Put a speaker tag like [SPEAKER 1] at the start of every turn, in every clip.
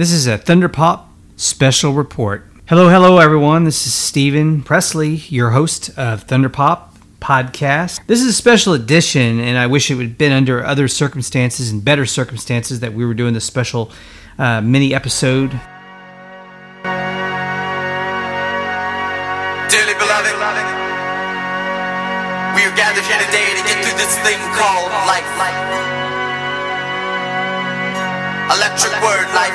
[SPEAKER 1] This is a Thunderpop special report. Hello, hello, everyone. This is Stephen Presley, your host of Thunderpop podcast. This is a special edition, and I wish it would have been under other circumstances and better circumstances that we were doing this special uh, mini episode.
[SPEAKER 2] Dearly beloved, we are gathered here today to get through this thing called life. Electric word, life,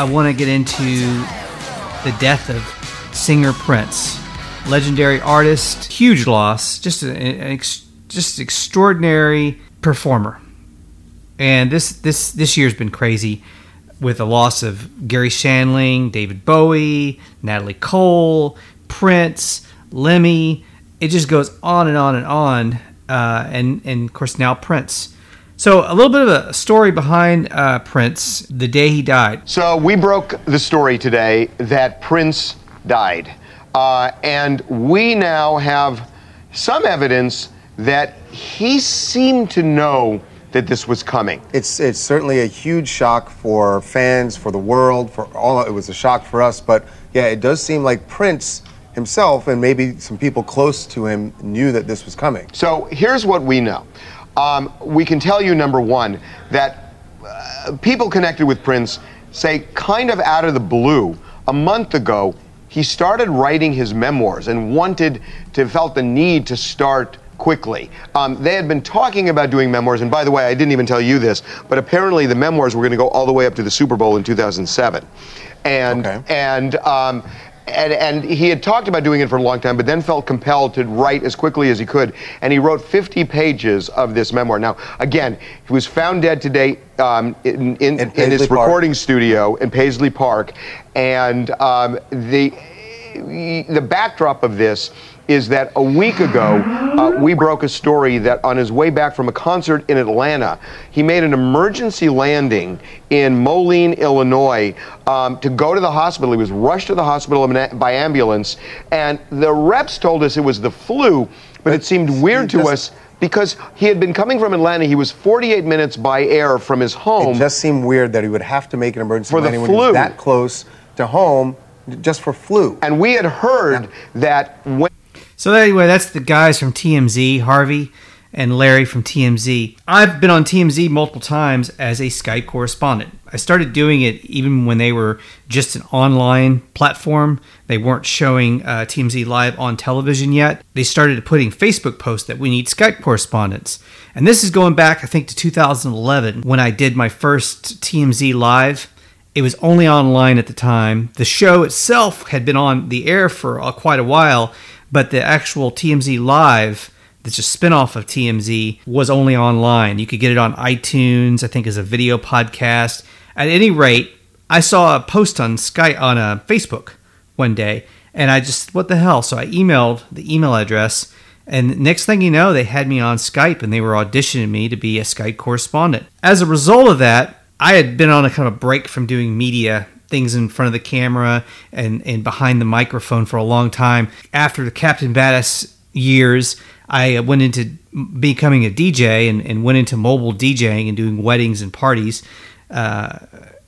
[SPEAKER 1] I want to get into the death of singer Prince, legendary artist, huge loss, just an ex, just extraordinary performer. And this this this year's been crazy with the loss of Garry Shandling, David Bowie, Natalie Cole, Prince, Lemmy. It just goes on and on and on. Uh, and and of course now Prince. So a little bit of a story behind uh, Prince the day he died.
[SPEAKER 3] So we broke the story today that Prince died. Uh, and we now have some evidence that he seemed to know that this was coming.
[SPEAKER 4] It's it's certainly a huge shock for fans, for the world, for all. It was a shock for us, but yeah, it does seem like Prince himself and maybe some people close to him knew that this was coming.
[SPEAKER 3] So here's what we know. Um, we can tell you, number one, that uh, people connected with Prince say, kind of out of the blue, a month ago, he started writing his memoirs and wanted to, felt the need to start quickly. Um, they had been talking about doing memoirs, and by the way, I didn't even tell you this, but apparently the memoirs were going to go all the way up to the Super Bowl in 2007. And,
[SPEAKER 4] Okay.
[SPEAKER 3] and, um, and, and he had talked about doing it for a long time, but then felt compelled to write as quickly as he could. And he wrote 50 pages of this memoir. Now, again, he was found dead today um, in, in,
[SPEAKER 4] In
[SPEAKER 3] in his
[SPEAKER 4] Park.
[SPEAKER 3] recording studio in Paisley Park. And um, the, the backdrop of this is that a week ago, uh, we broke a story that on his way back from a concert in Atlanta, he made an emergency landing in Moline, Illinois, um, to go to the hospital. He was rushed to the hospital by ambulance, and the reps told us it was the flu, but it seemed weird to us because he had been coming from Atlanta. He was 48 minutes by air from his home.
[SPEAKER 4] It just seemed weird that he would have to make an emergency
[SPEAKER 3] For the
[SPEAKER 4] landing when he was that close to home just for flu.
[SPEAKER 3] and we had heard that when
[SPEAKER 1] So anyway, that's the guys from TMZ, Harvey and Larry from TMZ. I've been on TMZ multiple times as a Skype correspondent. I started doing it even when they were just an online platform. They weren't showing uh, TMZ live on television yet. They started putting Facebook posts that we need Skype correspondents. And this is going back, I think, to 2011 when I did my first TMZ live. It was only online at the time. The show itself had been on the air for uh, quite a while, but the actual TMZ Live, that's a spinoff of TMZ, was only online. You could get it on iTunes, I think, as a video podcast. At any rate, I saw a post on Sky on uh, Facebook one day, and I just what the hell? So I emailed the email address, and next thing you know, they had me on Skype, and they were auditioning me to be a Skype correspondent. As a result of that, I had been on a kind of break from doing media things in front of the camera and, and behind the microphone for a long time. After the Captain Badass years, I went into becoming a DJ and, and went into mobile DJing and doing weddings and parties. Uh,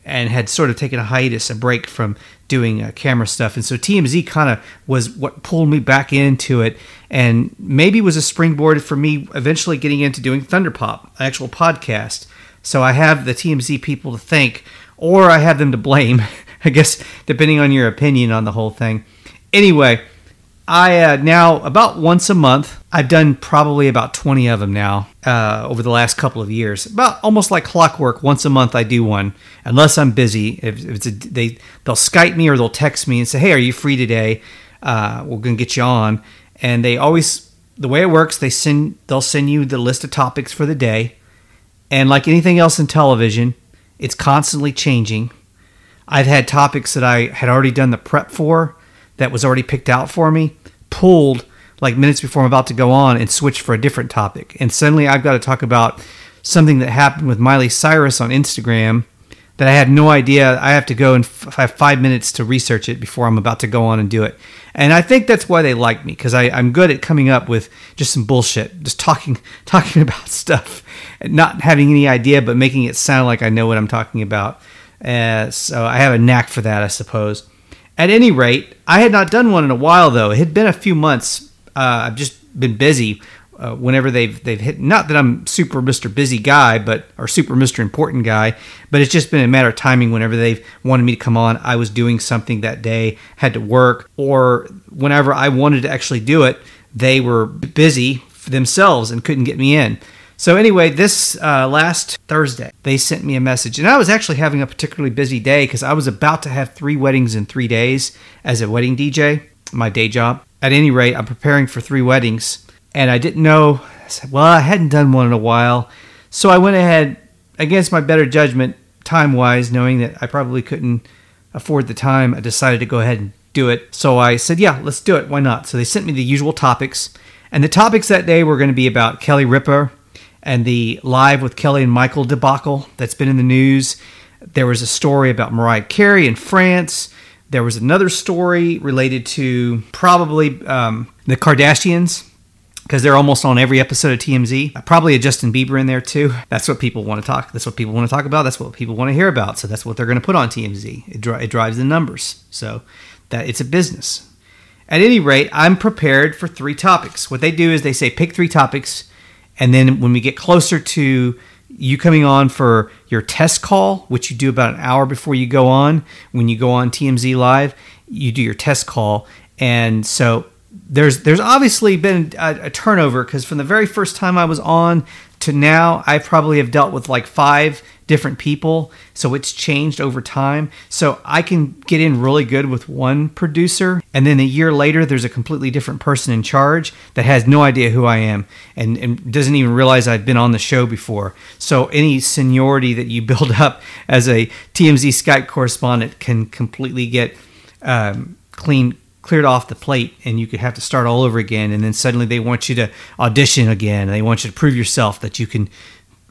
[SPEAKER 1] and had sort of taken a hiatus, a break from doing uh, camera stuff. And so TMZ kind of was what pulled me back into it and maybe was a springboard for me eventually getting into doing Thunderpop, an actual podcast. So I have the TMZ people to thank, or I have them to blame, I guess, depending on your opinion on the whole thing. Anyway, I uh, now about once a month. I've done probably about twenty of them now uh, over the last couple of years. About almost like clockwork. Once a month, I do one, unless I'm busy. If, if it's a, they they'll Skype me or they'll text me and say, "Hey, are you free today? Uh, we're gonna get you on." And they always the way it works, they send they'll send you the list of topics for the day, and like anything else in television, it's constantly changing. I've had topics that I had already done the prep for that was already picked out for me, pulled like minutes before I'm about to go on and switch for a different topic. And suddenly I've got to talk about something that happened with Miley Cyrus on Instagram that I had no idea. I have to go and f- have five minutes to research it before I'm about to go on and do it. And I think that's why they like me because I'm good at coming up with just some bullshit, just talking talking about stuff, and not having any idea, but making it sound like I know what I'm talking about. Uh, so I have a knack for that, I suppose. At any rate, I had not done one in a while though. It had been a few months. Uh, I've just been busy. Uh, whenever they've they've hit, not that I'm super Mr. Busy guy, but or super Mr. Important guy, but it's just been a matter of timing. Whenever they've wanted me to come on, I was doing something that day, had to work, or whenever I wanted to actually do it, they were busy themselves and couldn't get me in. So anyway, this uh, last Thursday, they sent me a message, and I was actually having a particularly busy day because I was about to have three weddings in three days as a wedding DJ, my day job. At any rate, I'm preparing for three weddings, and I didn't know. I said, well, I hadn't done one in a while, so I went ahead against my better judgment, time wise, knowing that I probably couldn't afford the time. I decided to go ahead and do it. So I said, yeah, let's do it. Why not? So they sent me the usual topics, and the topics that day were going to be about Kelly Ripa and the live with Kelly and Michael debacle that's been in the news. There was a story about Mariah Carey in France. There was another story related to probably um, the Kardashians because they're almost on every episode of TMZ. Probably a Justin Bieber in there too. That's what people want to talk. That's what people want to talk about. That's what people want to hear about. So that's what they're going to put on TMZ. It, dri- it drives the numbers. So that it's a business. At any rate, I'm prepared for three topics. What they do is they say pick three topics and then when we get closer to you coming on for your test call, which you do about an hour before you go on, when you go on TMZ Live, you do your test call. And so there's there's obviously been a, a turnover because from the very first time I was on to now, I probably have dealt with like five different people. So it's changed over time. So I can get in really good with one producer. And then a year later, there's a completely different person in charge that has no idea who I am and, and doesn't even realize I've been on the show before. So any seniority that you build up as a TMZ Skype correspondent can completely get um, clean cleared off the plate and you could have to start all over again and then suddenly they want you to audition again they want you to prove yourself that you can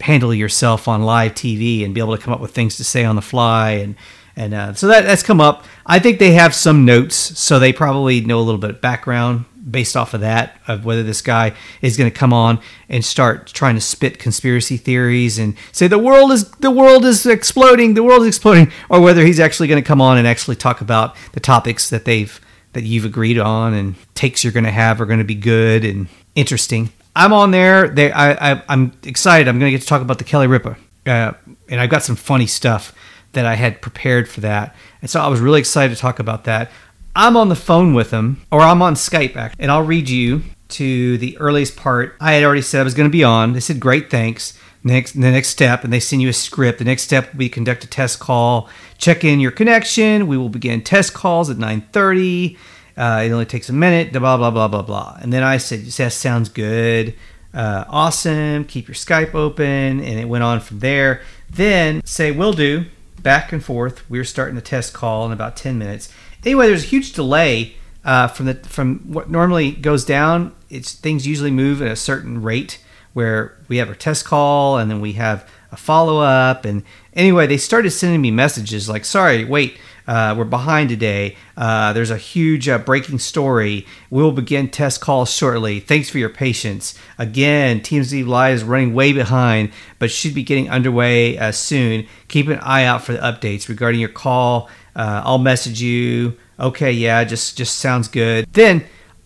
[SPEAKER 1] handle yourself on live TV and be able to come up with things to say on the fly and and uh, so that that's come up. I think they have some notes, so they probably know a little bit of background based off of that of whether this guy is going to come on and start trying to spit conspiracy theories and say the world is the world is exploding, the world is exploding, or whether he's actually going to come on and actually talk about the topics that they've that you've agreed on and takes you're going to have are going to be good and interesting. I'm on there. They, I, I, am excited. I'm going to get to talk about the Kelly Ripa, uh, and I've got some funny stuff that I had prepared for that, and so I was really excited to talk about that. I'm on the phone with them, or I'm on Skype, actually, and I'll read you to the earliest part. I had already said I was going to be on. They said, "Great, thanks." Next, the next step, and they send you a script. The next step be conduct a test call, check in your connection. We will begin test calls at 9:30 uh, it only takes a minute, blah, blah, blah, blah, blah. And then I said, that sounds good. Uh, awesome. Keep your Skype open. And it went on from there. Then say, will do. Back and forth. We are starting the test call in about 10 minutes. Anyway, there's a huge delay uh, from the from what normally goes down. It's things usually move at a certain rate where we have our test call and then we have a follow up. And anyway, they started sending me messages like, sorry, wait, uh, we're behind today. Uh, there's a huge uh, breaking story. We'll begin test calls shortly. Thanks for your patience. Again, TMZ Live is running way behind, but should be getting underway uh, soon. Keep an eye out for the updates regarding your call. Uh, I'll message you. Okay, yeah, just just sounds good. Then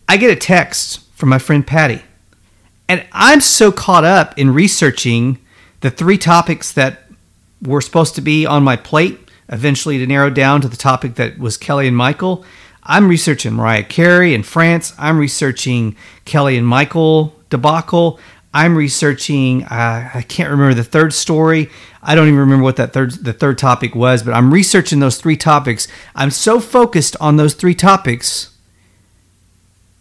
[SPEAKER 1] I get a text from my friend Patty, and I'm so caught up in researching the three topics that were supposed to be on my plate eventually to narrow down to the topic that was Kelly and Michael. I'm researching Mariah Carey in France. I'm researching Kelly and Michael debacle. I'm researching. Uh, I can't remember the third story. I don't even remember what that third the third topic was. But I'm researching those three topics. I'm so focused on those three topics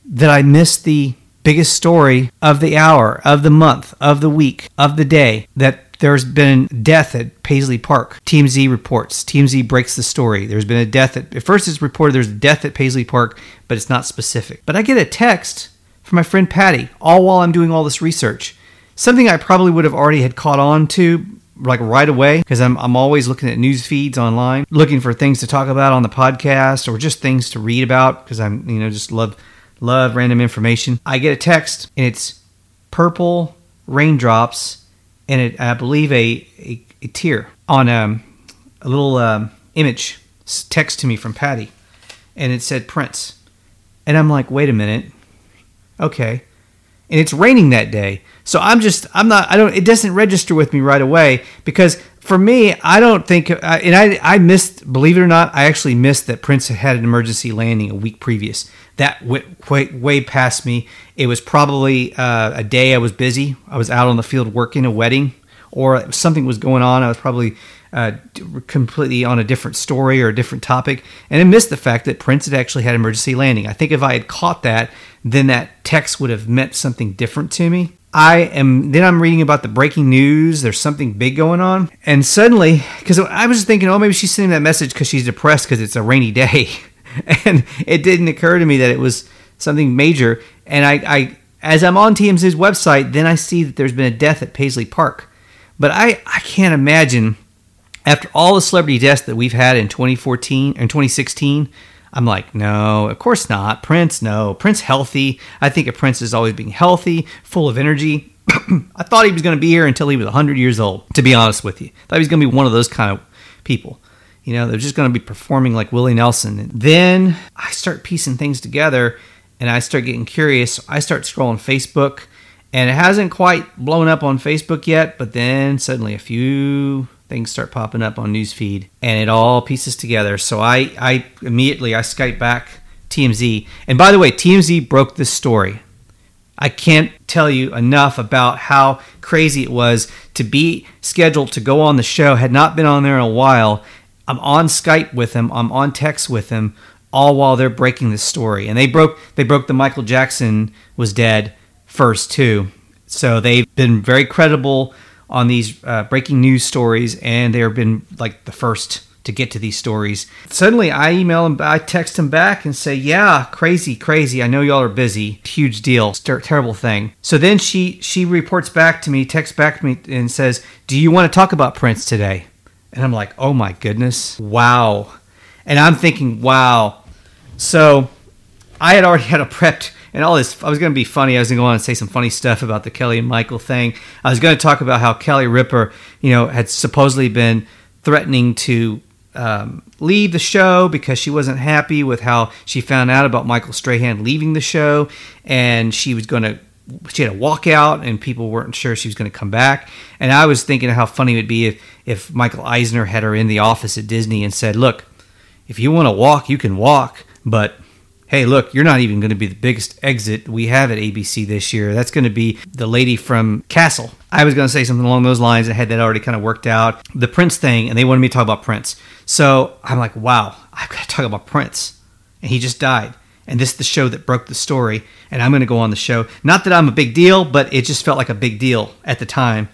[SPEAKER 1] that I missed the biggest story of the hour, of the month, of the week, of the day that there's been death at Paisley Park. TMZ reports. TMZ breaks the story. There's been a death at, at first it's reported there's death at Paisley Park, but it's not specific. But I get a text from my friend Patty all while I'm doing all this research. Something I probably would have already had caught on to like right away because I'm, I'm always looking at news feeds online, looking for things to talk about on the podcast or just things to read about because I'm, you know, just love love random information. I get a text and it's purple raindrops and it, I believe a, a, a tear on um, a little um, image text to me from Patty and it said Prince. And I'm like, wait a minute. Okay. And it's raining that day. So I'm just, I'm not, I don't, it doesn't register with me right away because for me, I don't think, uh, and I, I missed, believe it or not, I actually missed that Prince had an emergency landing a week previous. That went way, way past me. It was probably uh, a day I was busy. I was out on the field working a wedding or something was going on. I was probably uh, completely on a different story or a different topic, and I missed the fact that Prince had actually had emergency landing. I think if I had caught that, then that text would have meant something different to me. I am then I'm reading about the breaking news. There's something big going on, and suddenly, because I was thinking, oh, maybe she's sending that message because she's depressed because it's a rainy day, and it didn't occur to me that it was something major. And I, I, as I'm on TMZ's website, then I see that there's been a death at Paisley Park, but I, I can't imagine after all the celebrity deaths that we've had in 2014 and 2016 I'm like, no, of course not. Prince, no. Prince healthy. I think of Prince as always being healthy, full of energy. I thought he was going to be here until he was 100 years old, to be honest with you. I thought he was going to be one of those kind of people. You know, they're just going to be performing like Willie Nelson. And then I start piecing things together and I start getting curious. I start scrolling Facebook and it hasn't quite blown up on Facebook yet, but then suddenly a few things start popping up on newsfeed and it all pieces together. So I, I immediately I Skype back TMZ. And by the way, TMZ broke this story. I can't tell you enough about how crazy it was to be scheduled to go on the show. Had not been on there in a while. I'm on Skype with him. I'm on text with him, all while they're breaking this story. And they broke they broke the Michael Jackson was dead first too. So they've been very credible on these uh, breaking news stories, and they've been like the first to get to these stories. Suddenly, I email him, I text him back and say, "Yeah, crazy, crazy. I know y'all are busy. Huge deal, ter- terrible thing." So then she she reports back to me, texts back to me, and says, "Do you want to talk about Prince today?" And I'm like, "Oh my goodness, wow!" And I'm thinking, "Wow." So I had already had a prepped and all this. I was going to be funny. I was going to go on and say some funny stuff about the Kelly and Michael thing. I was going to talk about how Kelly Ripa, you know, had supposedly been threatening to um, leave the show because she wasn't happy with how she found out about Michael Strahan leaving the show, and she was going to. She had a walkout, and people weren't sure she was going to come back. And I was thinking how funny it would be if, if Michael Eisner had her in the office at Disney and said, "Look, if you want to walk, you can walk, but hey, look, you're not even going to be the biggest exit we have at ABC this year. That's going to be the lady from Castle. I was going to say something along those lines. I had that already kind of worked out. The Prince thing, and they wanted me to talk about Prince. So I'm like, wow, I've got to talk about Prince. And he just died. And this is the show that broke the story. And I'm going to go on the show. Not that I'm a big deal, but it just felt like a big deal at the time.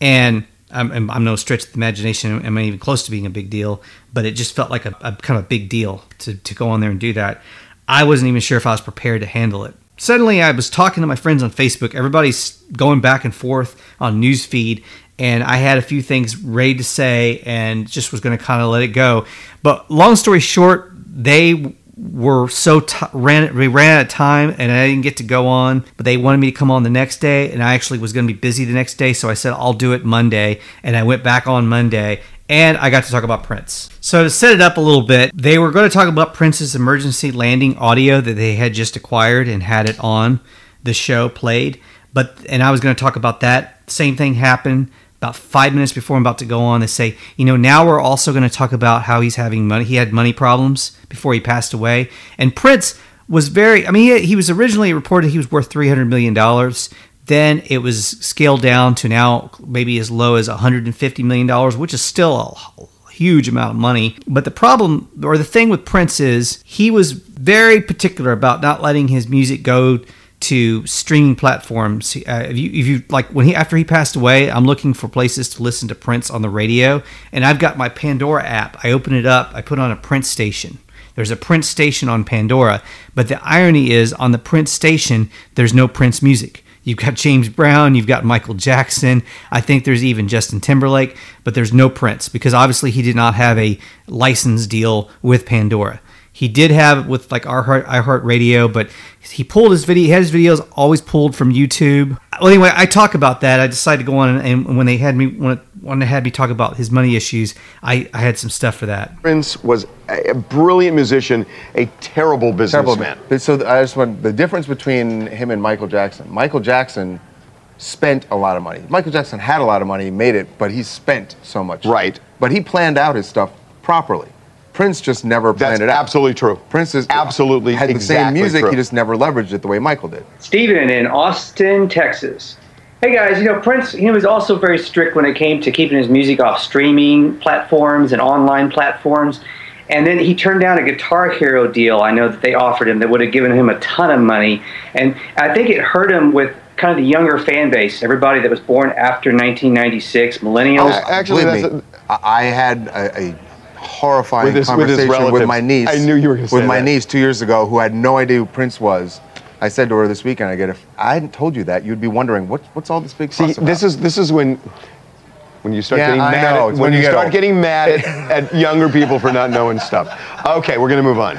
[SPEAKER 1] And I'm, I'm, no stretch of the imagination. I'm not even close to being a big deal, but it just felt like a, a kind of a big deal to, to go on there and do that. I wasn't even sure if I was prepared to handle it. Suddenly, I was talking to my friends on Facebook. Everybody's going back and forth on newsfeed, and I had a few things ready to say and just was going to kind of let it go. But long story short, they were so t- ran we ran out of time and I didn't get to go on but they wanted me to come on the next day and I actually was going to be busy the next day so I said I'll do it Monday and I went back on Monday and I got to talk about Prince. So to set it up a little bit, they were going to talk about Prince's emergency landing audio that they had just acquired and had it on the show played. But and I was going to talk about that. Same thing happened. About five minutes before I'm about to go on, they say, you know, now we're also going to talk about how he's having money. He had money problems before he passed away. And Prince was very, I mean, he, he was originally reported he was worth $300 million. Then it was scaled down to now maybe as low as $150 million, which is still a huge amount of money. But the problem or the thing with Prince is he was very particular about not letting his music go to streaming platforms. Uh, if you, if you like when he after he passed away, I'm looking for places to listen to Prince on the radio, and I've got my Pandora app. I open it up, I put on a Prince station. There's a Prince station on Pandora, but the irony is on the Prince station, there's no Prince music. You've got James Brown, you've got Michael Jackson. I think there's even Justin Timberlake, but there's no Prince because obviously he did not have a license deal with Pandora. He did have with like our heart, iHeart iHeartRadio, but he pulled his video. He had his videos always pulled from YouTube. Well, anyway, I talk about that. I decided to go on, and, and when they had me when, when they had me talk about his money issues, I, I had some stuff for that.
[SPEAKER 3] Prince was a brilliant musician, a terrible
[SPEAKER 4] Terrible
[SPEAKER 3] businessman.
[SPEAKER 4] man. So I just want the difference between him and Michael Jackson. Michael Jackson spent a lot of money. Michael Jackson had a lot of money, he made it, but he spent so much.
[SPEAKER 3] Right.
[SPEAKER 4] But he planned out his stuff properly. Prince just never planned
[SPEAKER 3] That's
[SPEAKER 4] it out.
[SPEAKER 3] absolutely true.
[SPEAKER 4] Prince is
[SPEAKER 3] absolutely
[SPEAKER 4] had the same
[SPEAKER 3] exactly
[SPEAKER 4] music,
[SPEAKER 3] true.
[SPEAKER 4] he just never leveraged it the way Michael did.
[SPEAKER 5] Steven in Austin, Texas. Hey guys, you know, Prince, he was also very strict when it came to keeping his music off streaming platforms and online platforms. And then he turned down a Guitar Hero deal I know that they offered him that would have given him a ton of money. And I think it hurt him with kind of the younger fan base, everybody that was born after 1996, millennials.
[SPEAKER 3] Uh, actually,
[SPEAKER 4] Believe
[SPEAKER 3] that's
[SPEAKER 4] me, I I had a, a horrifying
[SPEAKER 3] With his- with his
[SPEAKER 4] conversation with,
[SPEAKER 3] relative.
[SPEAKER 4] my niece.
[SPEAKER 3] I knew you were gonna
[SPEAKER 4] With my
[SPEAKER 3] that.
[SPEAKER 4] niece two years ago, who had no idea who Prince was. I said to her this weekend, I get if I hadn't told you that, you'd be wondering what, what's all this big
[SPEAKER 3] See,
[SPEAKER 4] about?
[SPEAKER 3] this is this is when when you start
[SPEAKER 4] Yeah,
[SPEAKER 3] getting
[SPEAKER 4] I
[SPEAKER 3] mad.
[SPEAKER 4] know.
[SPEAKER 3] At, when,
[SPEAKER 4] when
[SPEAKER 3] you
[SPEAKER 4] you
[SPEAKER 3] start
[SPEAKER 4] old.
[SPEAKER 3] getting mad at, at younger people for not knowing stuff. Okay, we're gonna move on.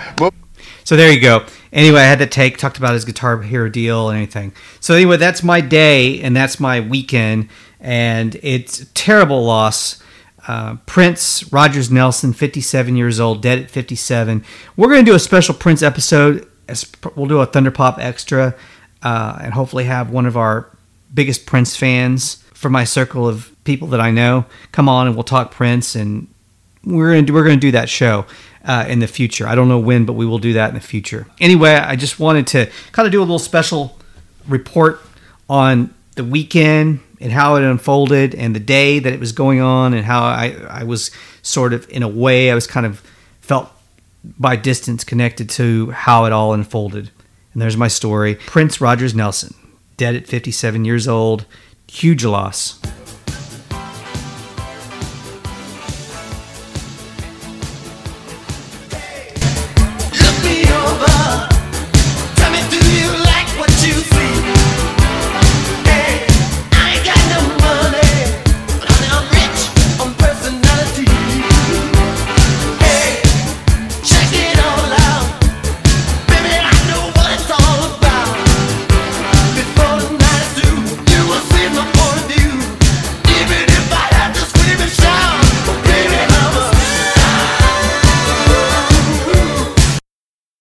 [SPEAKER 1] So there you go. Anyway, I had to take talked about his Guitar Hero deal and anything. So anyway, that's my day and that's my weekend, and it's a terrible loss. Uh, Prince Rogers Nelson, 57 years old, dead at 57. We're going to do a special Prince episode. We'll do a Thunder Pop extra, uh, and hopefully have one of our biggest Prince fans from my circle of people that I know come on and we'll talk Prince and we're gonna do, we're gonna do that show uh, in the future. I don't know when, but we will do that in the future. Anyway, I just wanted to kind of do a little special report on the weekend and how it unfolded and the day that it was going on and how I I was sort of in a way I was kind of felt by distance connected to how it all unfolded. And there's my story. Prince Rogers Nelson, dead at 57 years old, huge loss.